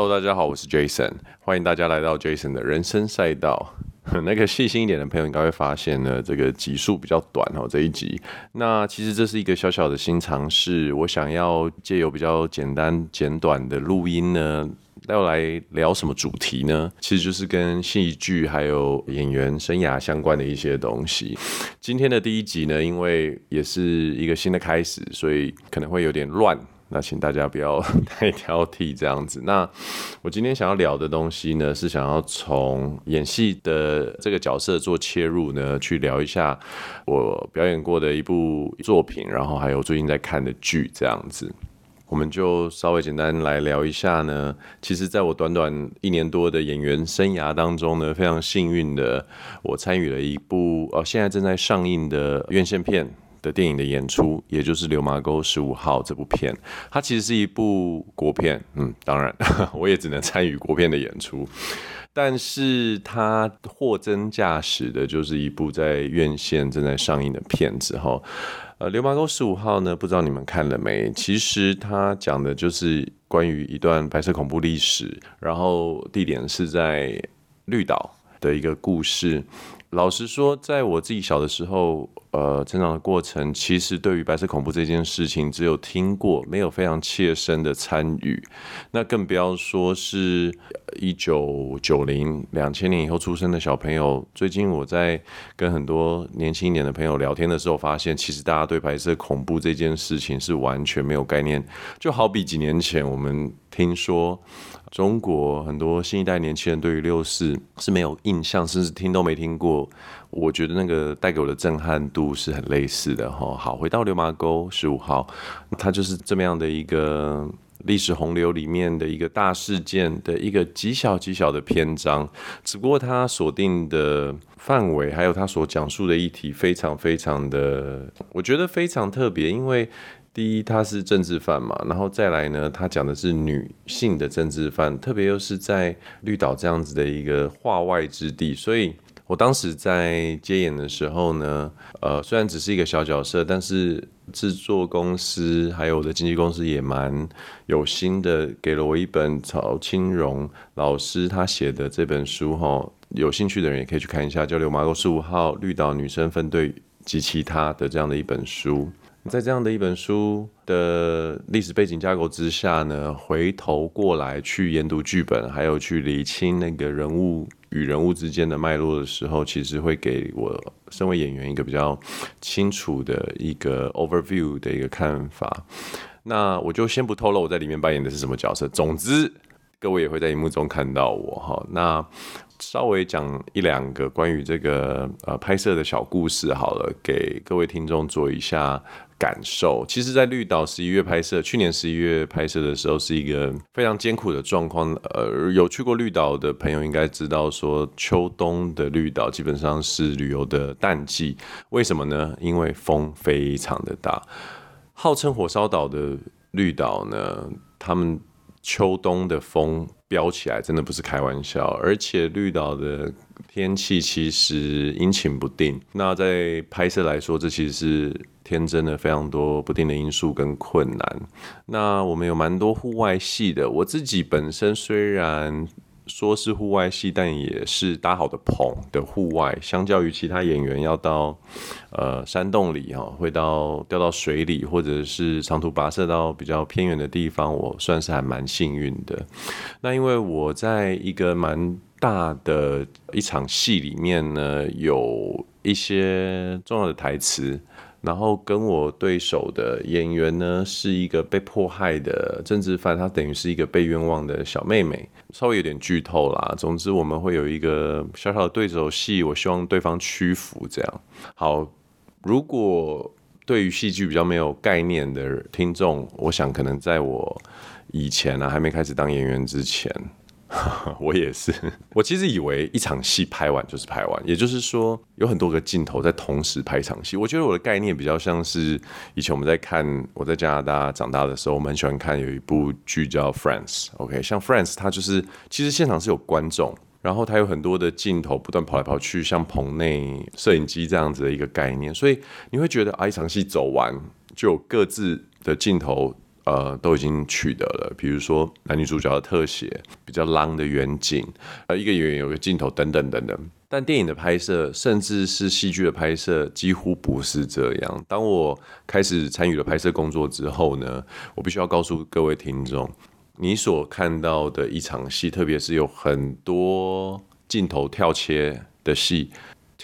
Hello，大家好，我是 Jason，欢迎大家来到 Jason 的人生赛道。那个细心一点的朋友应该会发现呢，这个集数比较短哦，这一集。那其实这是一个小小的新尝试，我想要借由比较简单简短的录音呢，要来聊什么主题呢？其实就是跟戏剧还有演员生涯相关的一些东西。今天的第一集呢，因为也是一个新的开始，所以可能会有点乱。那请大家不要 太挑剔这样子。那我今天想要聊的东西呢，是想要从演戏的这个角色做切入呢，去聊一下我表演过的一部作品，然后还有最近在看的剧这样子。我们就稍微简单来聊一下呢。其实，在我短短一年多的演员生涯当中呢，非常幸运的，我参与了一部呃现在正在上映的院线片。的电影的演出，也就是《流麻沟十五号》这部片，它其实是一部国片。嗯，当然，我也只能参与国片的演出，但是它货真价实的，就是一部在院线正在上映的片子。哈，呃，《流麻沟十五号》呢，不知道你们看了没？其实它讲的就是关于一段白色恐怖历史，然后地点是在绿岛的一个故事。老实说，在我自己小的时候，呃，成长的过程，其实对于白色恐怖这件事情，只有听过，没有非常切身的参与。那更不要说是一九九零、两千年以后出生的小朋友。最近我在跟很多年轻一点的朋友聊天的时候，发现其实大家对白色恐怖这件事情是完全没有概念。就好比几年前我们听说。中国很多新一代年轻人对于六四是没有印象，甚至听都没听过。我觉得那个带给我的震撼度是很类似的哈。好，回到流麻沟十五号，它就是这么样的一个历史洪流里面的一个大事件的一个极小极小的篇章，只不过它锁定的范围还有它所讲述的议题非常非常的，我觉得非常特别，因为。第一，他是政治犯嘛，然后再来呢，他讲的是女性的政治犯，特别又是在绿岛这样子的一个化外之地，所以我当时在接演的时候呢，呃，虽然只是一个小角色，但是制作公司还有我的经纪公司也蛮有心的，给了我一本曹清荣老师他写的这本书哈，有兴趣的人也可以去看一下，叫《流麻沟十五号：绿岛女生分队及其他的》这样的一本书。在这样的一本书的历史背景架构之下呢，回头过来去研读剧本，还有去理清那个人物与人物之间的脉络的时候，其实会给我身为演员一个比较清楚的一个 overview 的一个看法。那我就先不透露我在里面扮演的是什么角色，总之各位也会在荧幕中看到我哈。那稍微讲一两个关于这个呃拍摄的小故事好了，给各位听众做一下感受。其实，在绿岛十一月拍摄，去年十一月拍摄的时候，是一个非常艰苦的状况。呃，有去过绿岛的朋友应该知道，说秋冬的绿岛基本上是旅游的淡季。为什么呢？因为风非常的大。号称火烧岛的绿岛呢，他们秋冬的风。飙起来真的不是开玩笑，而且绿岛的天气其实阴晴不定。那在拍摄来说，这其实是天真的非常多不定的因素跟困难。那我们有蛮多户外戏的，我自己本身虽然。说是户外戏，但也是搭好的棚的户外。相较于其他演员要到呃山洞里哈，会到掉到水里，或者是长途跋涉到比较偏远的地方，我算是还蛮幸运的。那因为我在一个蛮大的一场戏里面呢，有一些重要的台词。然后跟我对手的演员呢，是一个被迫害的政治犯，他等于是一个被冤枉的小妹妹，稍微有点剧透啦。总之我们会有一个小小的对手戏，我希望对方屈服。这样好，如果对于戏剧比较没有概念的听众，我想可能在我以前呢、啊，还没开始当演员之前。我也是，我其实以为一场戏拍完就是拍完，也就是说有很多个镜头在同时拍一场戏。我觉得我的概念比较像是以前我们在看，我在加拿大长大的时候，我们很喜欢看有一部剧叫《Friends》。OK，像《Friends》，它就是其实现场是有观众，然后它有很多的镜头不断跑来跑去，像棚内摄影机这样子的一个概念，所以你会觉得啊，一场戏走完就有各自的镜头。呃都已经取得了，比如说男女主角的特写、比较 long 的远景，呃，一个演员有个镜头等等等等。但电影的拍摄，甚至是戏剧的拍摄，几乎不是这样。当我开始参与了拍摄工作之后呢，我必须要告诉各位听众，你所看到的一场戏，特别是有很多镜头跳切的戏，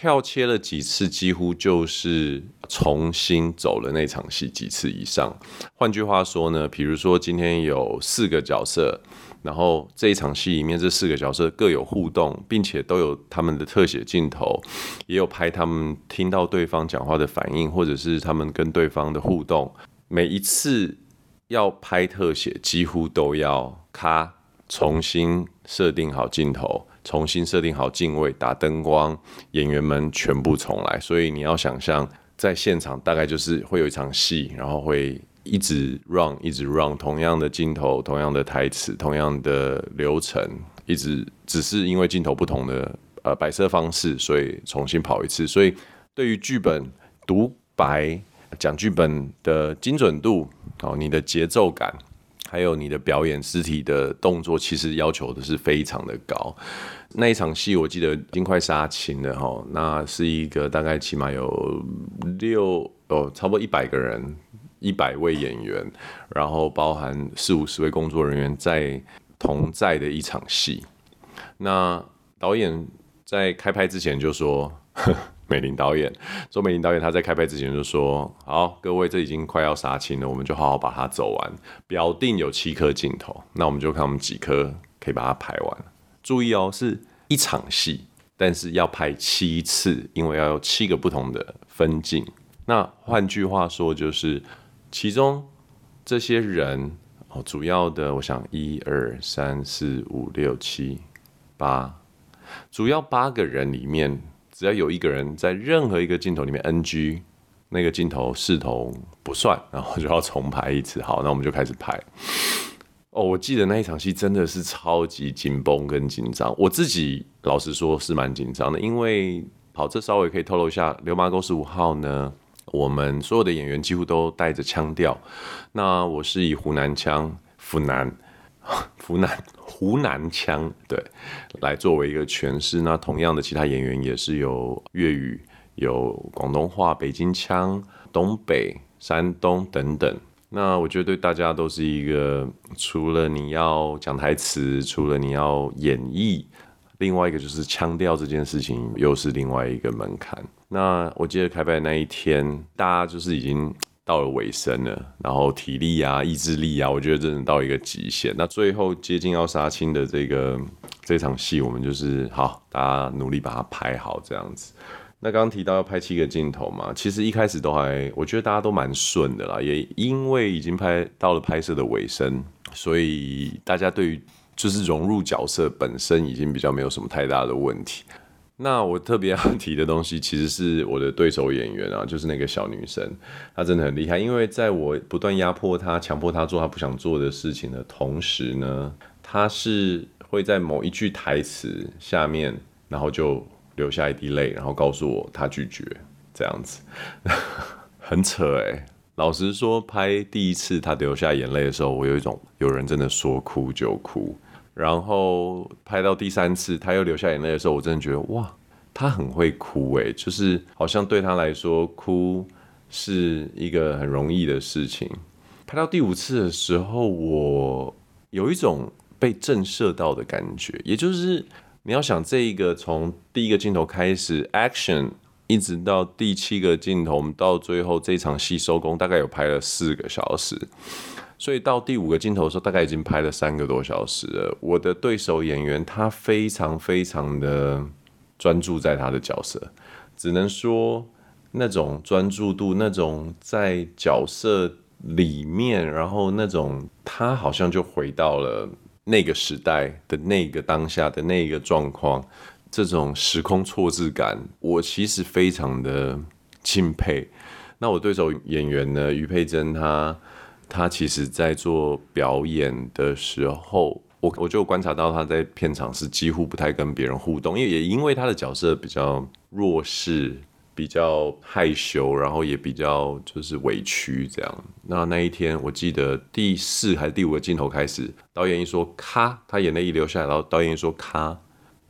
跳切了几次，几乎就是重新走了那场戏几次以上。换句话说呢，比如说今天有四个角色。然后这一场戏里面，这四个角色各有互动，并且都有他们的特写镜头，也有拍他们听到对方讲话的反应，或者是他们跟对方的互动。每一次要拍特写，几乎都要咔重新设定好镜头，重新设定好镜位，打灯光，演员们全部重来。所以你要想象，在现场大概就是会有一场戏，然后会。一直 run，一直 run，同样的镜头，同样的台词，同样的流程，一直只是因为镜头不同的呃摆设方式，所以重新跑一次。所以对于剧本独白讲剧本的精准度，哦，你的节奏感，还有你的表演肢体的动作，其实要求的是非常的高。那一场戏我记得已经快杀青了哈，那是一个大概起码有六哦，差不多一百个人。一百位演员，然后包含四五十位工作人员在同在的一场戏。那导演在开拍之前就说，美玲导演，周美玲导演他在开拍之前就说：“好，各位，这已经快要杀青了，我们就好好把它走完。表定有七颗镜头，那我们就看我们几颗可以把它拍完。注意哦，是一场戏，但是要拍七次，因为要有七个不同的分镜。那换句话说就是。”其中这些人哦，主要的我想一二三四五六七八，主要八个人里面，只要有一个人在任何一个镜头里面 NG，那个镜头视同不算，然后就要重拍一次。好，那我们就开始拍。哦，我记得那一场戏真的是超级紧绷跟紧张，我自己老实说是蛮紧张的，因为好，这稍微可以透露一下，《流麻沟十五号》呢。我们所有的演员几乎都带着腔调，那我是以湖南腔、湖南、湖南、湖南腔对来作为一个诠释。那同样的，其他演员也是有粤语、有广东话、北京腔、东北、山东等等。那我觉得对大家都是一个，除了你要讲台词，除了你要演绎。另外一个就是腔调这件事情，又是另外一个门槛。那我记得开拍那一天，大家就是已经到了尾声了，然后体力啊、意志力啊，我觉得真的到一个极限。那最后接近要杀青的这个这场戏，我们就是好，大家努力把它拍好这样子。那刚刚提到要拍七个镜头嘛，其实一开始都还，我觉得大家都蛮顺的啦，也因为已经拍到了拍摄的尾声，所以大家对于就是融入角色本身已经比较没有什么太大的问题。那我特别要 提的东西，其实是我的对手演员啊，就是那个小女生，她真的很厉害。因为在我不断压迫她、强迫她做她不想做的事情的同时呢，她是会在某一句台词下面，然后就流下一滴泪，然后告诉我她拒绝这样子，很扯欸。老实说，拍第一次她流下眼泪的时候，我有一种有人真的说哭就哭。然后拍到第三次他又流下眼泪的时候，我真的觉得哇，他很会哭诶，就是好像对他来说，哭是一个很容易的事情。拍到第五次的时候，我有一种被震慑到的感觉，也就是你要想这一个从第一个镜头开始 action。一直到第七个镜头，我们到最后这场戏收工，大概有拍了四个小时，所以到第五个镜头的时候，大概已经拍了三个多小时了。我的对手演员他非常非常的专注在他的角色，只能说那种专注度，那种在角色里面，然后那种他好像就回到了那个时代的那个当下的那个状况。这种时空错置感，我其实非常的钦佩。那我对手演员呢，于佩珍，她他其实在做表演的时候，我我就观察到他在片场是几乎不太跟别人互动，因为也因为他的角色比较弱势比较害羞，然后也比较就是委屈这样。那那一天，我记得第四还是第五个镜头开始，导演一说咔，他眼泪一流下来，然后导演一说咔，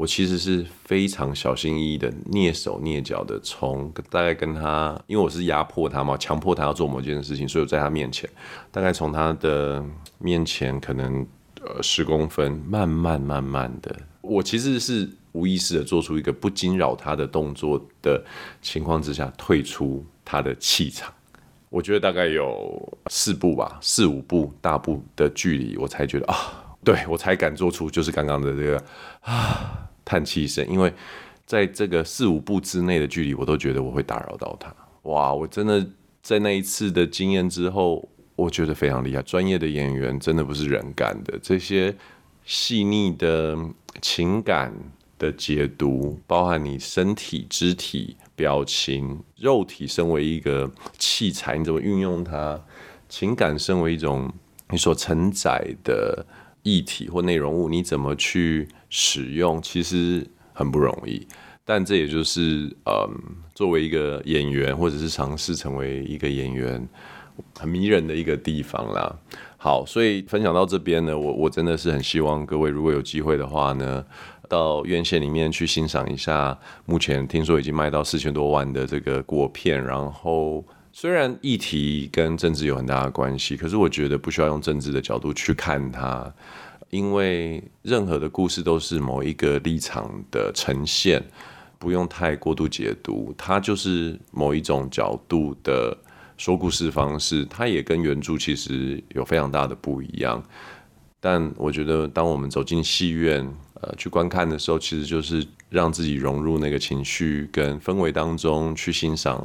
我其实是非常小心翼翼的，蹑手蹑脚的从大概跟他，因为我是压迫他嘛，强迫他要做某件事情，所以在他面前，大概从他的面前可能呃十公分，慢慢慢慢的，我其实是。无意识的做出一个不惊扰他的动作的情况之下，退出他的气场。我觉得大概有四步吧，四五步大步的距离，我才觉得啊，对，我才敢做出就是刚刚的这个啊叹气声。因为在这个四五步之内的距离，我都觉得我会打扰到他。哇，我真的在那一次的经验之后，我觉得非常厉害。专业的演员真的不是人干的，这些细腻的情感。的解读包含你身体、肢体、表情、肉体，身为一个器材，你怎么运用它？情感身为一种你所承载的议题或内容物，你怎么去使用？其实很不容易。但这也就是，嗯，作为一个演员，或者是尝试成为一个演员，很迷人的一个地方啦。好，所以分享到这边呢，我我真的是很希望各位，如果有机会的话呢。到院线里面去欣赏一下，目前听说已经卖到四千多万的这个国片。然后虽然议题跟政治有很大的关系，可是我觉得不需要用政治的角度去看它，因为任何的故事都是某一个立场的呈现，不用太过度解读。它就是某一种角度的说故事方式，它也跟原著其实有非常大的不一样。但我觉得，当我们走进戏院，呃，去观看的时候，其实就是让自己融入那个情绪跟氛围当中，去欣赏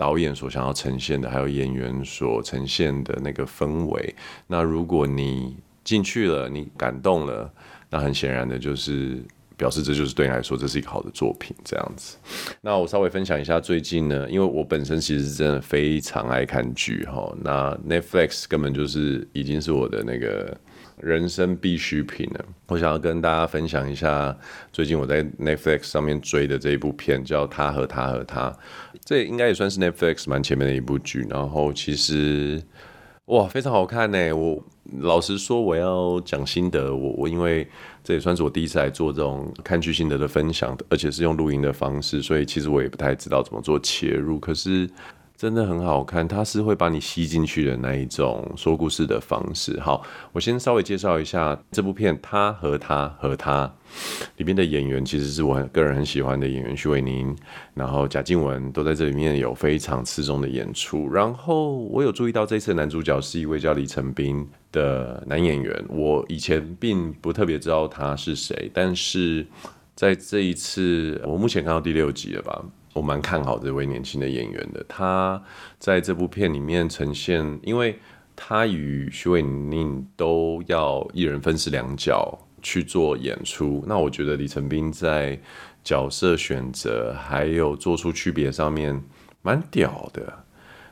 导演所想要呈现的，还有演员所呈现的那个氛围。那如果你进去了，你感动了，那很显然的就是表示这就是对你来说，这是一个好的作品。这样子。那我稍微分享一下最近呢，因为我本身其实真的非常爱看剧哈。那 Netflix 根本就是已经是我的那个。人生必需品呢，我想要跟大家分享一下最近我在 Netflix 上面追的这一部片，叫《他和他和他》，这应该也算是 Netflix 蛮前面的一部剧。然后其实哇，非常好看呢。我老实说，我要讲心得，我我因为这也算是我第一次来做这种看剧心得的分享，而且是用录音的方式，所以其实我也不太知道怎么做切入。可是。真的很好看，它是会把你吸进去的那一种说故事的方式。好，我先稍微介绍一下这部片《他和他和他》里面的演员，其实是我个人很喜欢的演员，许玮宁，然后贾静雯都在这里面有非常出众的演出。然后我有注意到这次男主角是一位叫李成斌的男演员，我以前并不特别知道他是谁，但是在这一次，我目前看到第六集了吧。我蛮看好这位年轻的演员的，他在这部片里面呈现，因为他与许玮宁都要一人分饰两角去做演出。那我觉得李成斌在角色选择还有做出区别上面蛮屌的。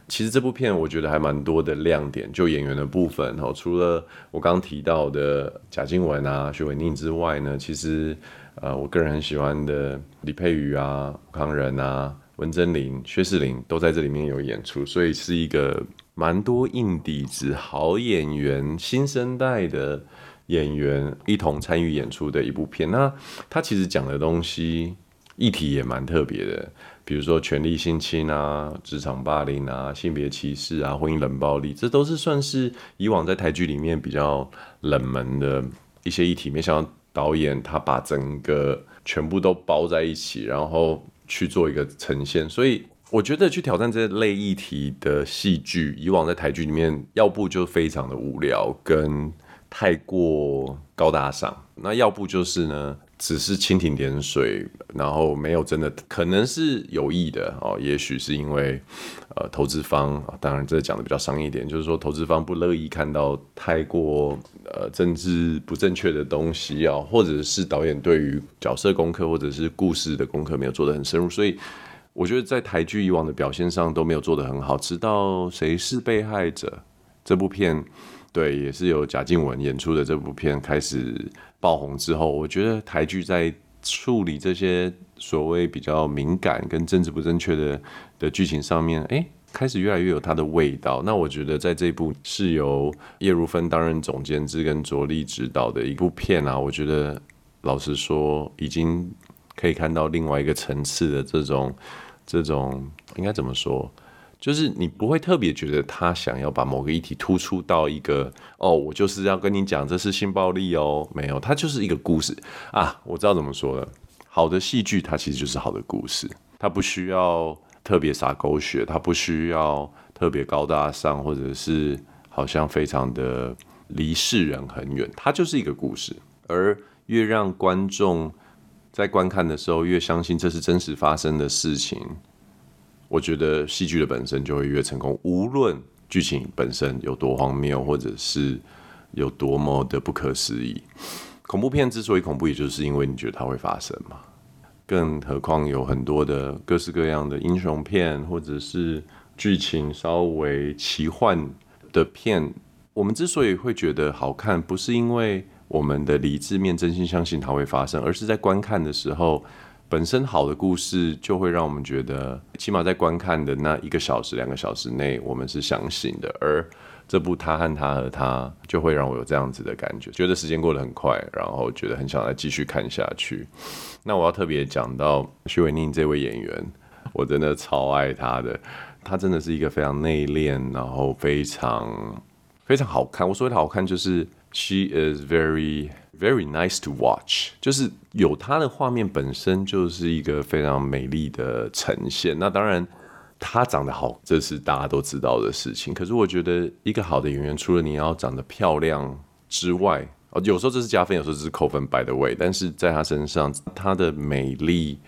其实这部片我觉得还蛮多的亮点，就演员的部分哈，除了我刚提到的贾静雯啊、许玮宁之外呢，其实。呃，我个人很喜欢的李佩瑜啊、吴慷仁啊、温贞菱、薛仕凌都在这里面有演出，所以是一个蛮多硬底子、好演员、新生代的演员一同参与演出的一部片。那他其实讲的东西议题也蛮特别的，比如说权力性侵啊、职场霸凌啊、性别歧视啊、婚姻冷暴力，这都是算是以往在台剧里面比较冷门的一些议题。没想到。导演他把整个全部都包在一起，然后去做一个呈现，所以我觉得去挑战这类议题的戏剧，以往在台剧里面，要不就非常的无聊，跟太过高大上，那要不就是呢。只是蜻蜓点水，然后没有真的，可能是有意的哦。也许是因为，呃，投资方，当然这讲的比较商业一点，就是说投资方不乐意看到太过呃政治不正确的东西啊，或者是导演对于角色功课或者是故事的功课没有做得很深入，所以我觉得在台剧以往的表现上都没有做得很好。直到谁是被害者这部片，对，也是由贾静雯演出的这部片开始。爆红之后，我觉得台剧在处理这些所谓比较敏感跟政治不正确的的剧情上面，哎，开始越来越有它的味道。那我觉得在这部是由叶如芬担任总监制跟卓力执导的一部片啊，我觉得老实说，已经可以看到另外一个层次的这种这种应该怎么说？就是你不会特别觉得他想要把某个议题突出到一个哦，我就是要跟你讲这是性暴力哦，没有，它就是一个故事啊。我知道怎么说了，好的戏剧它其实就是好的故事，它不需要特别洒狗血，它不需要特别高大上，或者是好像非常的离世人很远，它就是一个故事。而越让观众在观看的时候越相信这是真实发生的事情。我觉得戏剧的本身就会越成功，无论剧情本身有多荒谬，或者是有多么的不可思议。恐怖片之所以恐怖，也就是因为你觉得它会发生嘛。更何况有很多的各式各样的英雄片，或者是剧情稍微奇幻的片，我们之所以会觉得好看，不是因为我们的理智面真心相信它会发生，而是在观看的时候。本身好的故事就会让我们觉得，起码在观看的那一个小时、两个小时内，我们是相信的。而这部《他和他和他》就会让我有这样子的感觉，觉得时间过得很快，然后觉得很想再继续看下去。那我要特别讲到徐伟宁这位演员，我真的超爱他的，他真的是一个非常内敛，然后非常非常好看。我所谓的好看，就是 she is very。Very nice to watch，就是有她的画面本身就是一个非常美丽的呈现。那当然，她长得好，这是大家都知道的事情。可是我觉得，一个好的演员，除了你要长得漂亮之外，哦，有时候这是加分，有时候这是扣分，by the way。但是在她身上，她的美丽，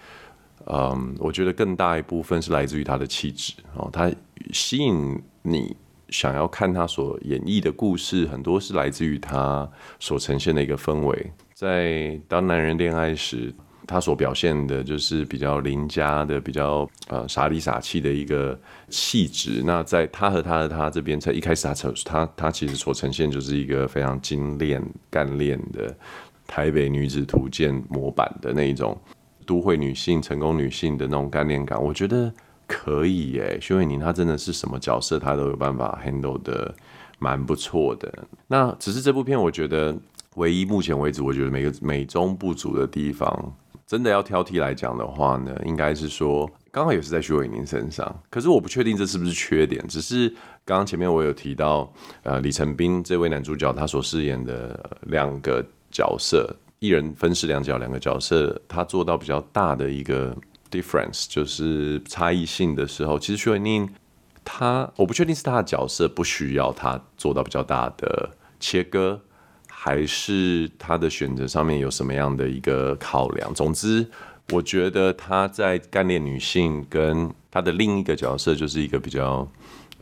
嗯，我觉得更大一部分是来自于她的气质哦，她吸引你。想要看他所演绎的故事，很多是来自于他所呈现的一个氛围。在当男人恋爱时，他所表现的就是比较邻家的、比较呃傻里傻气的一个气质。那在他和他和他这边，在一开始他呈他他其实所呈现就是一个非常精炼干练的台北女子图鉴模板的那一种都会女性、成功女性的那种干练感。我觉得。可以耶，徐伟宁他真的是什么角色，他都有办法 handle 的蛮不错的。那只是这部片，我觉得唯一目前为止，我觉得每个美中不足的地方，真的要挑剔来讲的话呢，应该是说刚好也是在徐伟宁身上。可是我不确定这是不是缺点，只是刚刚前面我有提到，呃，李成斌这位男主角他所饰演的两个角色，一人分饰两角，两个角色他做到比较大的一个。Difference 就是差异性的时候，其实徐伟宁他，我不确定是他的角色不需要他做到比较大的切割，还是他的选择上面有什么样的一个考量。总之，我觉得他在干练女性跟他的另一个角色，就是一个比较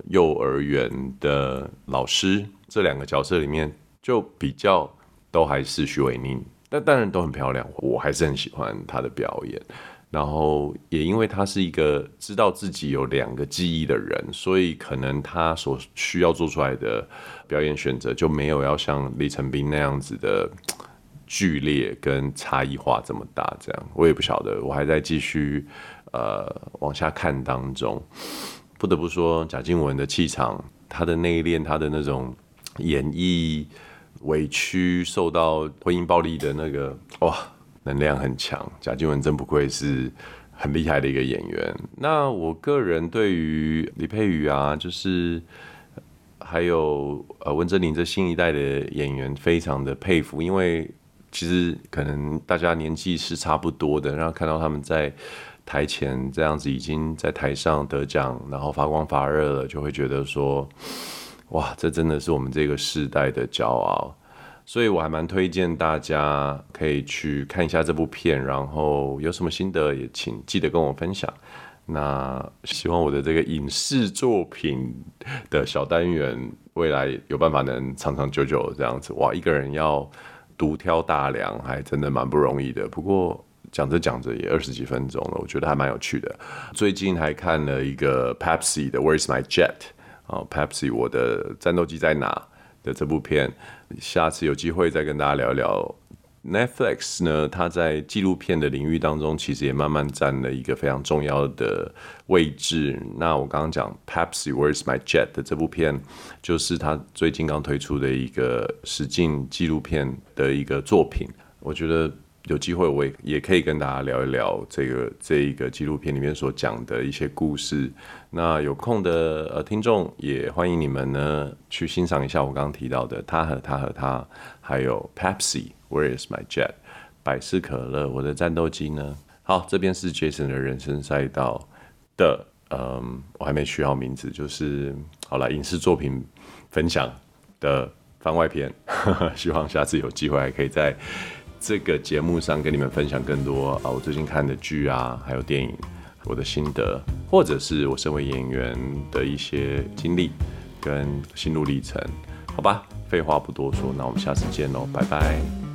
幼儿园的老师，这两个角色里面，就比较都还是徐伟宁，但当然都很漂亮，我还是很喜欢他的表演。然后也因为他是一个知道自己有两个记忆的人，所以可能他所需要做出来的表演选择就没有要像李成斌那样子的剧烈跟差异化这么大。这样我也不晓得，我还在继续呃往下看当中。不得不说，贾静雯的气场，她的内敛，她的那种演绎委屈，受到婚姻暴力的那个哇。能量很强，贾静雯真不愧是很厉害的一个演员。那我个人对于李佩瑜啊，就是还有呃温贞菱这新一代的演员，非常的佩服，因为其实可能大家年纪是差不多的，然后看到他们在台前这样子，已经在台上得奖，然后发光发热了，就会觉得说，哇，这真的是我们这个世代的骄傲。所以我还蛮推荐大家可以去看一下这部片，然后有什么心得也请记得跟我分享。那希望我的这个影视作品的小单元未来有办法能长长久久这样子。哇，一个人要独挑大梁还真的蛮不容易的。不过讲着讲着也二十几分钟了，我觉得还蛮有趣的。最近还看了一个 Pepsi 的 Where's My Jet？啊，Pepsi 我的战斗机在哪？这部片，下次有机会再跟大家聊聊 Netflix 呢，它在纪录片的领域当中，其实也慢慢占了一个非常重要的位置。那我刚刚讲 Pepsi Where's My Jet 的这部片，就是它最近刚推出的一个实境纪录片的一个作品。我觉得有机会我也也可以跟大家聊一聊这个这一个纪录片里面所讲的一些故事。那有空的呃听众也欢迎你们呢去欣赏一下我刚刚提到的他和他和他，还有 Pepsi。Where is my jet？百事可乐，我的战斗机呢？好，这边是 Jason 的人生赛道的，嗯，我还没取好名字，就是好了，影视作品分享的番外篇，希望下次有机会还可以再这个节目上跟你们分享更多啊，我最近看的剧啊，还有电影，我的心得，或者是我身为演员的一些经历跟心路历程，好吧？废话不多说，那我们下次见喽，拜拜。